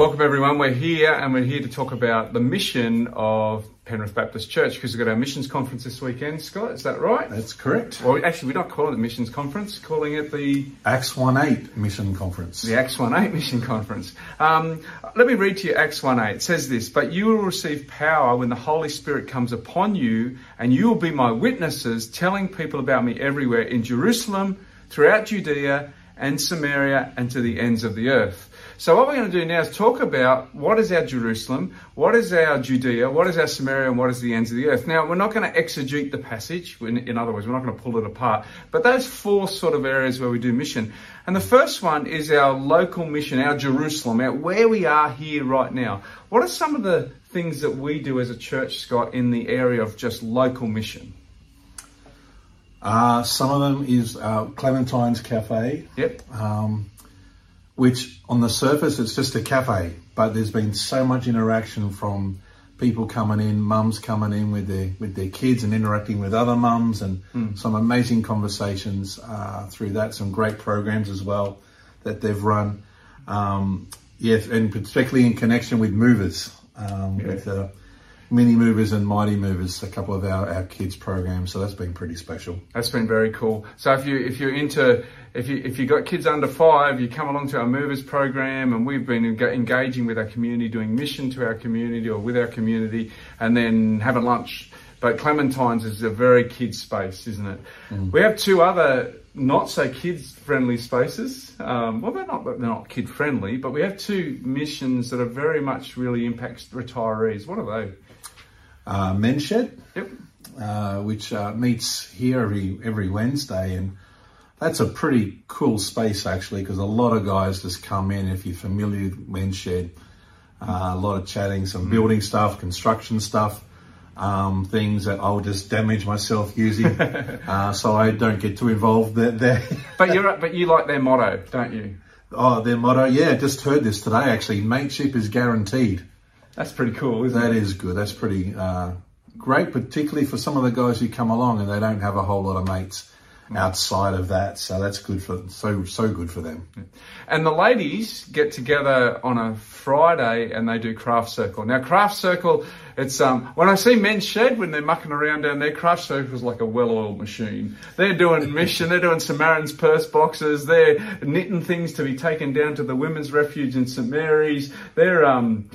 welcome everyone. We're here and we're here to talk about the mission of Penrith Baptist Church because we've got our missions conference this weekend. Scott, is that right? That's correct. Well, actually, we're not calling it the missions conference, calling it the Acts 1-8 mission conference. the Acts 1 8 mission conference. Um, let me read to you Acts 1.8. It says this, But you will receive power when the Holy Spirit comes upon you, and you will be my witnesses, telling people about me everywhere in Jerusalem, throughout Judea and Samaria, and to the ends of the earth. So what we're going to do now is talk about what is our Jerusalem, what is our Judea, what is our Samaria, and what is the ends of the earth. Now, we're not going to exegete the passage. In, in other words, we're not going to pull it apart. But those four sort of areas where we do mission. And the first one is our local mission, our Jerusalem, our, where we are here right now. What are some of the things that we do as a church, Scott, in the area of just local mission? Uh, some of them is uh, Clementine's Cafe, Yep. um, which on the surface it's just a cafe, but there's been so much interaction from people coming in, mums coming in with their with their kids and interacting with other mums, and some amazing conversations uh, through that. Some great programs as well that they've run. Um, yes, and particularly in connection with movers, um, with uh, mini movers and mighty movers, a couple of our, our kids programs. So that's been pretty special. That's been very cool. So if you if you're into if you if you got kids under five, you come along to our movers program, and we've been enga- engaging with our community, doing mission to our community or with our community, and then having lunch. But Clementine's is a very kid space, isn't it? We have two other not so kids friendly spaces. Um, well, they're not they're not kid friendly, but we have two missions that are very much really impacts retirees. What are they? Uh, Men's Shed, Yep. uh, which uh, meets here every every Wednesday, and that's a pretty cool space actually because a lot of guys just come in. If you're familiar with Men's Shed, uh, a lot of chatting, some building stuff, construction stuff, um, things that I'll just damage myself using, uh, so I don't get too involved there. there. But you're but you like their motto, don't you? oh, their motto, yeah, just heard this today actually. Mateship is guaranteed. That's pretty cool, isn't That it? is good. That's pretty uh, great, particularly for some of the guys who come along and they don't have a whole lot of mates outside of that. So that's good for so so good for them. And the ladies get together on a Friday and they do craft circle. Now craft circle, it's um when I see men's shed when they're mucking around down there, craft circle is like a well-oiled machine. They're doing mission, they're doing Samaritan's purse boxes, they're knitting things to be taken down to the women's refuge in St Mary's. They're um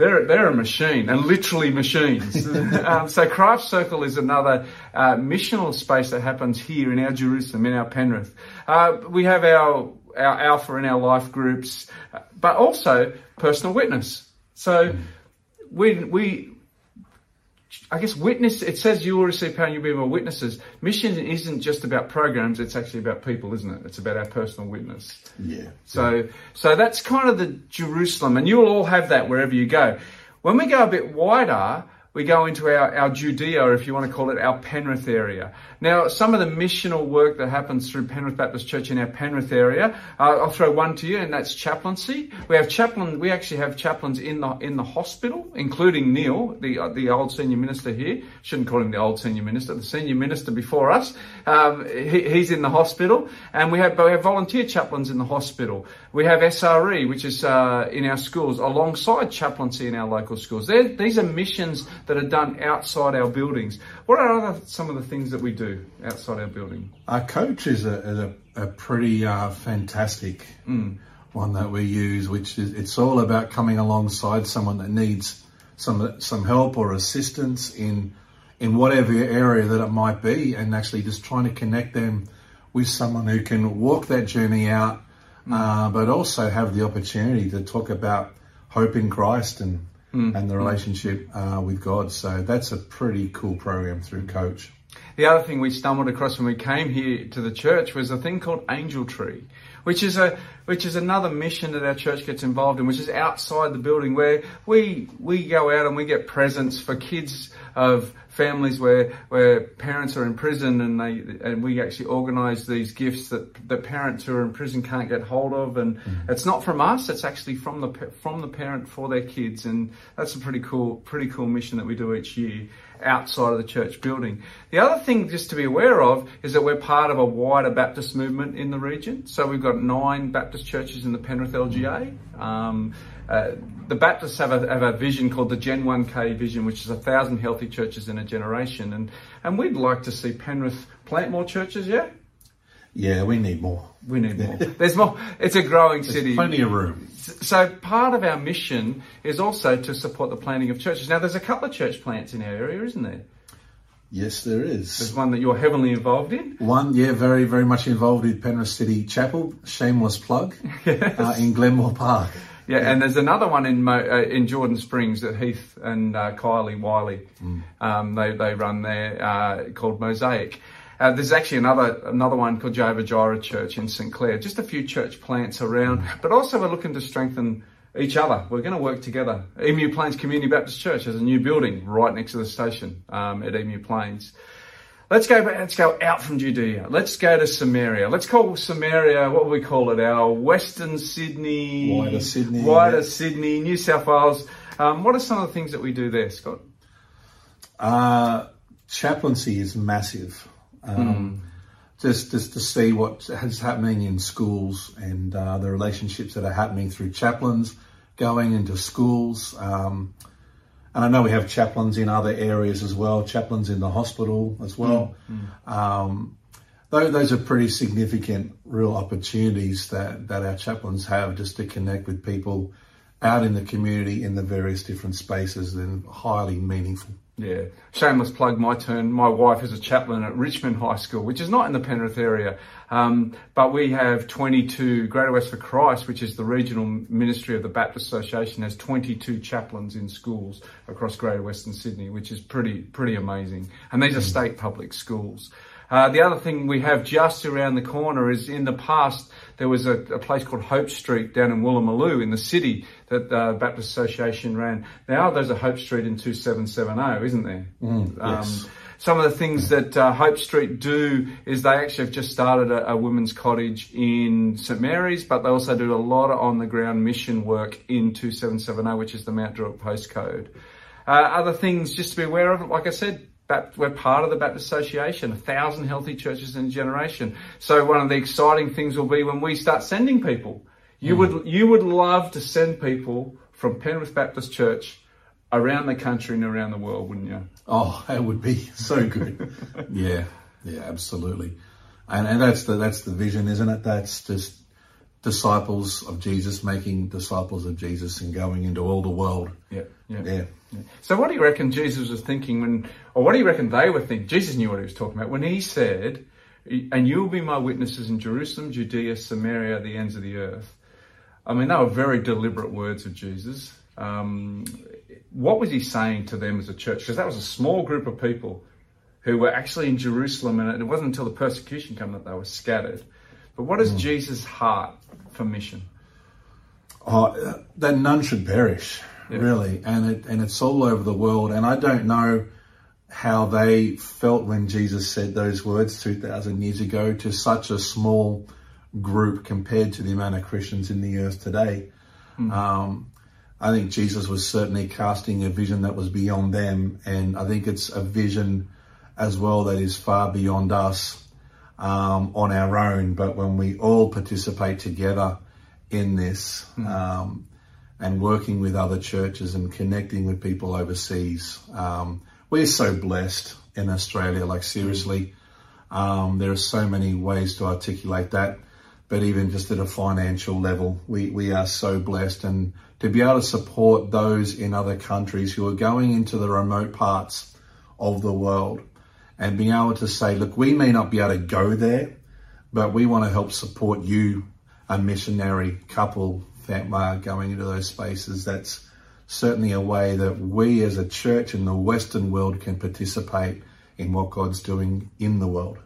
they're, they're a machine and literally machines. um, so Craft Circle is another uh, missional space that happens here in our Jerusalem, in our Penrith. Uh, we have our, our Alpha and our life groups, uh, but also personal witness. So we, we, I guess witness, it says you will receive power and you'll be my witnesses. Mission isn't just about programs, it's actually about people, isn't it? It's about our personal witness. Yeah. So, so that's kind of the Jerusalem, and you'll all have that wherever you go. When we go a bit wider, we go into our, our Judea, or if you want to call it, our Penrith area. Now, some of the missional work that happens through Penrith Baptist Church in our Penrith area, uh, I'll throw one to you, and that's chaplaincy. We have chaplain, we actually have chaplains in the in the hospital, including Neil, the uh, the old senior minister here. Shouldn't call him the old senior minister, the senior minister before us. Um, he, he's in the hospital, and we have we have volunteer chaplains in the hospital. We have SRE, which is uh, in our schools, alongside chaplaincy in our local schools. They're, these are missions that are done outside our buildings. What are other, some of the things that we do outside our building? Our coach is a, is a, a pretty uh, fantastic one that we use, which is it's all about coming alongside someone that needs some some help or assistance in in whatever area that it might be, and actually just trying to connect them with someone who can walk that journey out, uh, but also have the opportunity to talk about hope in Christ and and the relationship uh, with God. So that's a pretty cool program through Coach. The other thing we stumbled across when we came here to the church was a thing called Angel Tree, which is a which is another mission that our church gets involved in, which is outside the building where we we go out and we get presents for kids of families where where parents are in prison and they and we actually organise these gifts that the parents who are in prison can't get hold of. And mm-hmm. it's not from us it's actually from the from the parent for their kids. And that's a pretty cool pretty cool mission that we do each year outside of the church building. The other thing just to be aware of is that we're part of a wider Baptist movement in the region. So we've got nine Baptist churches in the Penrith LGA. Um, uh, the Baptists have a, have a vision called the Gen 1K vision, which is a thousand healthy churches in a generation. And, and we'd like to see Penrith plant more churches, yeah? Yeah, we need more. We need more. There's more. It's a growing There's city. plenty of room. So part of our mission is also to support the planting of churches. Now, there's a couple of church plants in our area, isn't there? Yes, there is. There's one that you're heavily involved in. One, yeah, very, very much involved in Penrith City Chapel. Shameless plug. uh, in Glenmore Park. Yeah, and there's another one in Mo, uh, in Jordan Springs that Heath and uh, Kylie Wiley um, they they run there uh, called Mosaic. Uh, there's actually another another one called Jehovah Jireh Church in St Clair. Just a few church plants around, but also we're looking to strengthen each other. We're going to work together. Emu Plains Community Baptist Church has a new building right next to the station um, at Emu Plains. Let's go. Let's go out from Judea. Let's go to Samaria. Let's call Samaria. What we call it? Our Western Sydney, Wider Sydney, wider yeah. Sydney, New South Wales. Um, what are some of the things that we do there, Scott? Uh, chaplaincy is massive. Um, Just, just to see what is happening in schools and uh, the relationships that are happening through chaplains going into schools. Um, and I know we have chaplains in other areas as well, chaplains in the hospital as well. Um, tho- those are pretty significant, real opportunities that, that our chaplains have just to connect with people out in the community in the various different spaces and highly meaningful. Yeah, shameless plug. My turn. My wife is a chaplain at Richmond High School, which is not in the Penrith area, um, but we have 22. Greater West for Christ, which is the regional ministry of the Baptist Association, has 22 chaplains in schools across Greater Western Sydney, which is pretty pretty amazing. And these are state public schools. Uh, the other thing we have just around the corner is in the past there was a, a place called Hope Street down in Woolloomooloo in the city that the Baptist Association ran. Now there's a Hope Street in 2770, isn't there? yes. Um, some of the things that uh, Hope Street do is they actually have just started a, a women's cottage in St Mary's, but they also do a lot of on the ground mission work in 2770, which is the Mount Druitt postcode. Uh, other things just to be aware of, like I said, we're part of the Baptist Association, a thousand healthy churches in a generation. So one of the exciting things will be when we start sending people. You would mm. you would love to send people from Penrith Baptist Church around the country and around the world, wouldn't you? Oh, that would be so good. yeah, yeah, absolutely. And and that's the that's the vision, isn't it? That's just disciples of Jesus making disciples of Jesus and going into all the world. Yeah, yeah. Yeah. So what do you reckon Jesus was thinking when, or what do you reckon they were thinking? Jesus knew what he was talking about when he said, and you will be my witnesses in Jerusalem, Judea, Samaria, the ends of the earth. I mean, they were very deliberate words of Jesus. Um, what was he saying to them as a church? Because that was a small group of people who were actually in Jerusalem, and it wasn't until the persecution came that they were scattered. But what is Jesus' heart for mission? Oh, that none should perish, really, and it and it's all over the world. And I don't know how they felt when Jesus said those words two thousand years ago to such a small group compared to the amount of Christians in the earth today. Um, I think Jesus was certainly casting a vision that was beyond them, and I think it's a vision as well that is far beyond us um, on our own. But when we all participate together in this um, and working with other churches and connecting with people overseas, um, we're so blessed in Australia. Like seriously, um, there are so many ways to articulate that. But even just at a financial level, we, we are so blessed and to be able to support those in other countries who are going into the remote parts of the world and being able to say, look, we may not be able to go there, but we want to help support you, a missionary couple that are going into those spaces. That's certainly a way that we as a church in the Western world can participate in what God's doing in the world.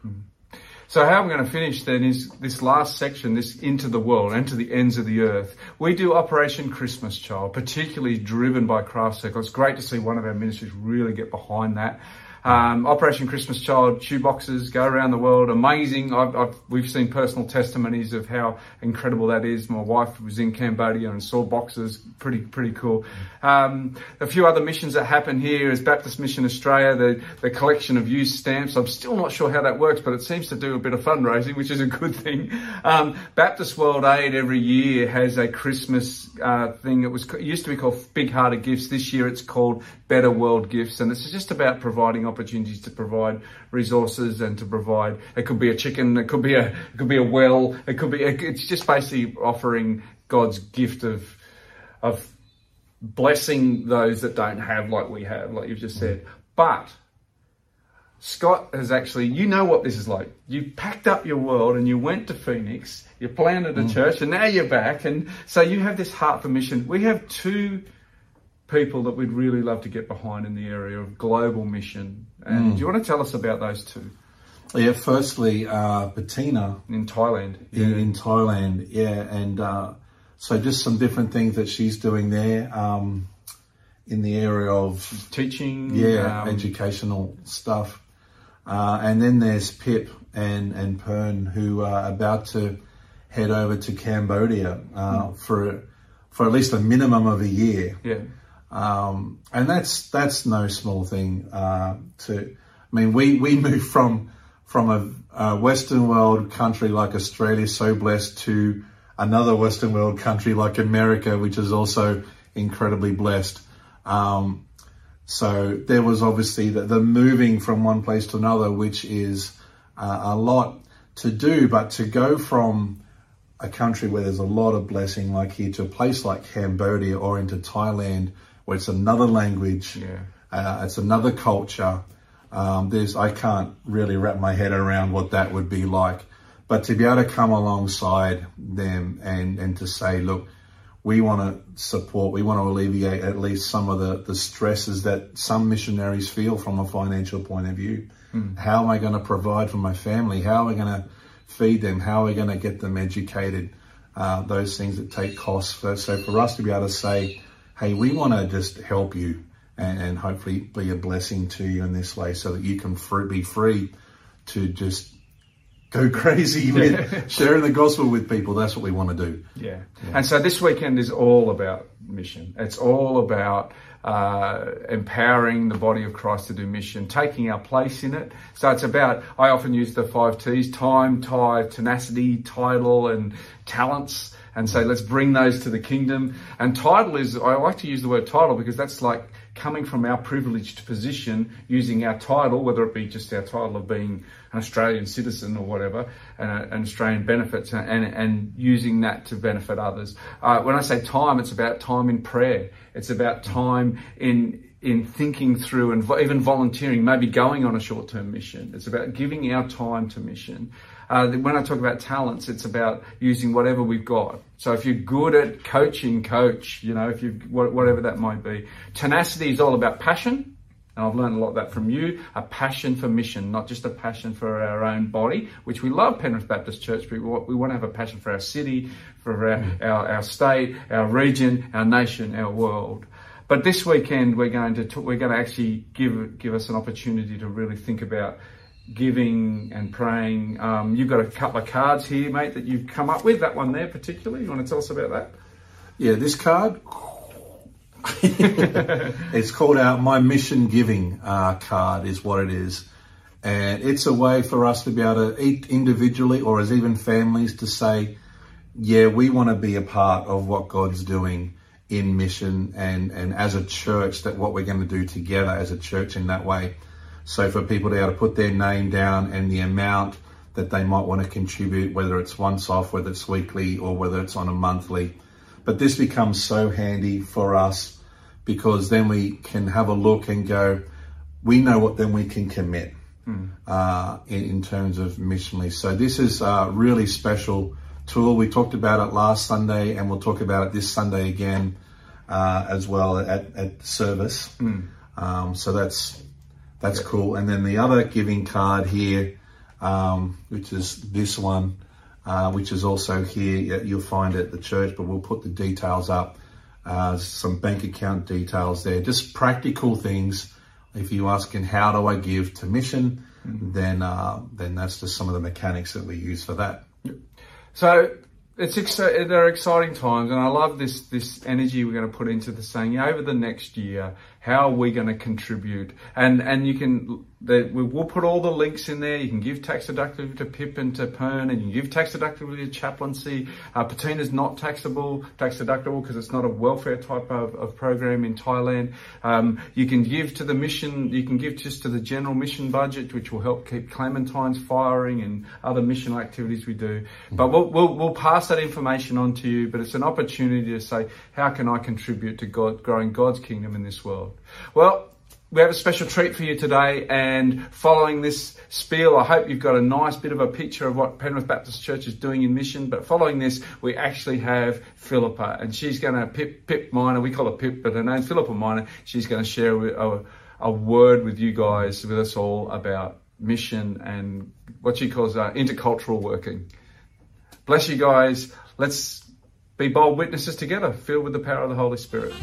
So how I'm going to finish then is this last section, this into the world and to the ends of the earth. We do Operation Christmas Child, particularly driven by Craft Circle. It's great to see one of our ministries really get behind that. Um, Operation Christmas Child shoe boxes go around the world, amazing. I've, I've, we've seen personal testimonies of how incredible that is. My wife was in Cambodia and saw boxes, pretty pretty cool. Um, a few other missions that happen here is Baptist Mission Australia, the the collection of used stamps. I'm still not sure how that works, but it seems to do a bit of fundraising, which is a good thing. Um, Baptist World Aid every year has a Christmas uh, thing. It was it used to be called Big Hearted Gifts. This year it's called Better World Gifts, and it's just about providing opportunities to provide resources and to provide. It could be a chicken, it could be a it could be a well, it could be. It's just basically offering God's gift of of blessing those that don't have like we have, like you've just said. But Scott has actually, you know what this is like. You packed up your world and you went to Phoenix, you planted a mm. church, and now you're back. And so you have this heart for mission. We have two people that we'd really love to get behind in the area of global mission. And mm. do you want to tell us about those two? Yeah, firstly, uh, Bettina. In Thailand. Yeah. In, in Thailand, yeah. And uh, so just some different things that she's doing there um, in the area of teaching, yeah, um, educational stuff. Uh, and then there's Pip and, and Pern who are about to head over to Cambodia uh, mm. for for at least a minimum of a year. Yeah. Um, and that's that's no small thing. Uh, to, I mean, we we moved from from a, a, Western world country like Australia, so blessed, to another Western world country like America, which is also incredibly blessed. Um, so there was obviously the, the, moving from one place to another, which is uh, a lot to do, but to go from a country where there's a lot of blessing like here to a place like Cambodia or into Thailand where it's another language, yeah. uh, it's another culture. Um, there's I can't really wrap my head around what that would be like, but to be able to come alongside them and and to say, look, we want to support, we want to alleviate at least some of the, the stresses that some missionaries feel from a financial point of view. Mm. How am I going to provide for my family? How am I going to feed them? How are we going to get them educated? Uh, those things that take costs. So, so for us to be able to say, hey, we want to just help you and, and, hopefully be a blessing to you in this way so that you can be free to just go crazy with sharing the gospel with people. That's what we want to do. Yeah. yeah. And so this weekend is all about mission. It's all about uh, empowering the body of Christ to do mission, taking our place in it. So it's about, I often use the five T's, time, tithe, tenacity, title, and talents. And say, let's bring those to the kingdom. And title is, I like to use the word title because that's like coming from our privileged position, using our title, whether it be just our title of being an Australian citizen or whatever, and an Australian benefits, and, and using that to benefit others. Uh, when I say time, it's about time in prayer. It's about time in in thinking through and even volunteering, maybe going on a short term mission. It's about giving our time to mission. Uh, when I talk about talents, it's about using whatever we've got. So if you're good at coaching, coach, you know, if you whatever that might be. Tenacity is all about passion. And I've learned a lot of that from you, a passion for mission, not just a passion for our own body, which we love Penrith Baptist Church, but we want to have a passion for our city, for our, mm. our, our state, our region, our nation, our world. But this weekend we're going to we're going to actually give give us an opportunity to really think about giving and praying. Um, you've got a couple of cards here, mate, that you've come up with. That one there, particularly. You want to tell us about that? Yeah, this card. it's called our My Mission Giving uh, card, is what it is. And it's a way for us to be able to eat individually or as even families to say, yeah, we want to be a part of what God's doing in mission and, and as a church, that what we're going to do together as a church in that way. So for people to be able to put their name down and the amount that they might want to contribute, whether it's once off, whether it's weekly or whether it's on a monthly. But this becomes so handy for us because then we can have a look and go, we know what then we can commit mm. uh, in, in, terms of missionally. So this is a really special tool. We talked about it last Sunday and we'll talk about it this Sunday again uh, as well at, at service. Mm. Um, so that's that's yeah. cool. And then the other giving card here, um, which is this one, uh, which is also here. You'll find it at the church, but we'll put the details up. Uh, some bank account details there, just practical things if you're asking how do I give to mission, then uh, then that's just some of the mechanics that we use for that. So it's exci- they're exciting times, and I love this this energy we're going to put into the saying over the next year. How are we going to contribute? And and you can the, we will put all the links in there. You can give tax deductible to PIP and to PERN, and you can give tax deductible to chaplaincy. Uh, Bettina is not taxable, tax deductible because it's not a welfare type of, of program in Thailand. Um, you can give to the mission. You can give just to the general mission budget, which will help keep Clementines firing and other missional activities we do. But we'll, we'll we'll pass that information on to you. But it's an opportunity to say, how can I contribute to God growing God's kingdom in this world? Well, we have a special treat for you today, and following this spiel, I hope you've got a nice bit of a picture of what Penrith Baptist Church is doing in mission. But following this, we actually have Philippa, and she's going to Pip Pip Minor. We call her Pip, but her name's Philippa Minor. She's going to share a, a word with you guys, with us all about mission and what she calls uh, intercultural working. Bless you guys. Let's be bold witnesses together, filled with the power of the Holy Spirit.